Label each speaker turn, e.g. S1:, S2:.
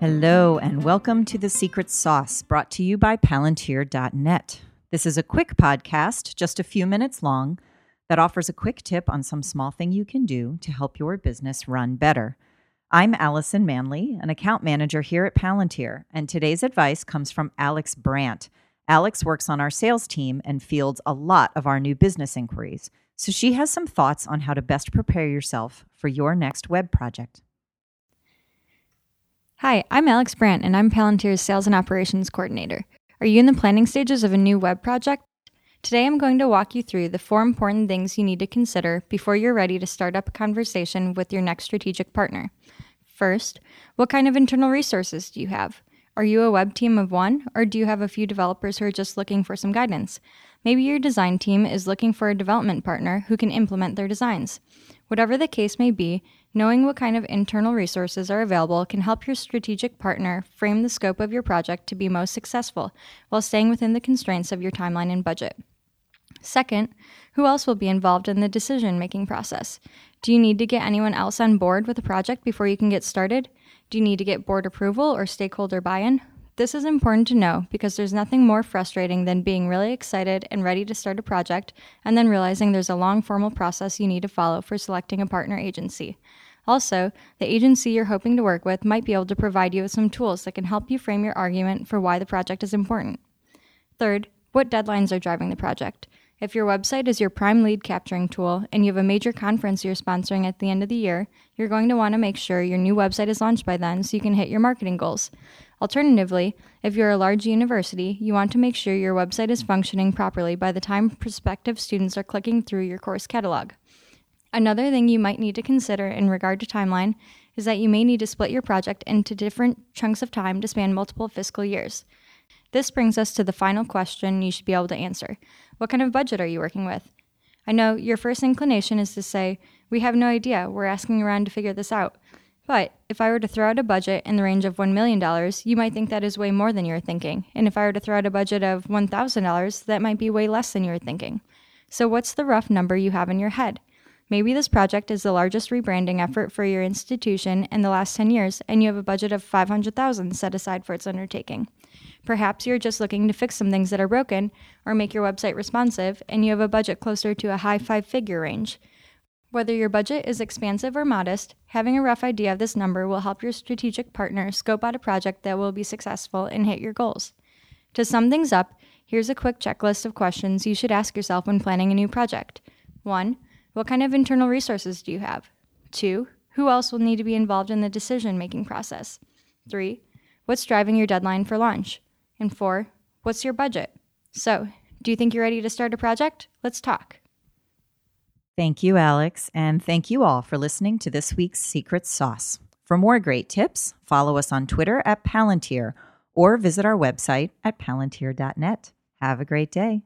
S1: Hello, and welcome to The Secret Sauce, brought to you by Palantir.net. This is a quick podcast, just a few minutes long, that offers a quick tip on some small thing you can do to help your business run better. I'm Allison Manley, an account manager here at Palantir, and today's advice comes from Alex Brandt. Alex works on our sales team and fields a lot of our new business inquiries, so she has some thoughts on how to best prepare yourself for your next web project.
S2: Hi, I'm Alex Brandt, and I'm Palantir's Sales and Operations Coordinator. Are you in the planning stages of a new web project? Today, I'm going to walk you through the four important things you need to consider before you're ready to start up a conversation with your next strategic partner. First, what kind of internal resources do you have? Are you a web team of one, or do you have a few developers who are just looking for some guidance? Maybe your design team is looking for a development partner who can implement their designs. Whatever the case may be, knowing what kind of internal resources are available can help your strategic partner frame the scope of your project to be most successful while staying within the constraints of your timeline and budget. Second, who else will be involved in the decision making process? Do you need to get anyone else on board with the project before you can get started? Do you need to get board approval or stakeholder buy in? This is important to know because there's nothing more frustrating than being really excited and ready to start a project and then realizing there's a long formal process you need to follow for selecting a partner agency. Also, the agency you're hoping to work with might be able to provide you with some tools that can help you frame your argument for why the project is important. Third, what deadlines are driving the project? If your website is your prime lead capturing tool and you have a major conference you're sponsoring at the end of the year, you're going to want to make sure your new website is launched by then so you can hit your marketing goals. Alternatively, if you're a large university, you want to make sure your website is functioning properly by the time prospective students are clicking through your course catalog. Another thing you might need to consider in regard to timeline is that you may need to split your project into different chunks of time to span multiple fiscal years. This brings us to the final question you should be able to answer What kind of budget are you working with? I know your first inclination is to say, We have no idea, we're asking around to figure this out. But if I were to throw out a budget in the range of $1 million, you might think that is way more than you're thinking. And if I were to throw out a budget of $1,000, that might be way less than you're thinking. So, what's the rough number you have in your head? Maybe this project is the largest rebranding effort for your institution in the last 10 years, and you have a budget of 500,000 set aside for its undertaking. Perhaps you're just looking to fix some things that are broken or make your website responsive, and you have a budget closer to a high five figure range. Whether your budget is expansive or modest, having a rough idea of this number will help your strategic partner scope out a project that will be successful and hit your goals. To sum things up, here's a quick checklist of questions you should ask yourself when planning a new project. 1. What kind of internal resources do you have? 2. Who else will need to be involved in the decision making process? 3. What's driving your deadline for launch? And 4. What's your budget? So, do you think you're ready to start a project? Let's talk.
S1: Thank you, Alex, and thank you all for listening to this week's Secret Sauce. For more great tips, follow us on Twitter at Palantir or visit our website at palantir.net. Have a great day.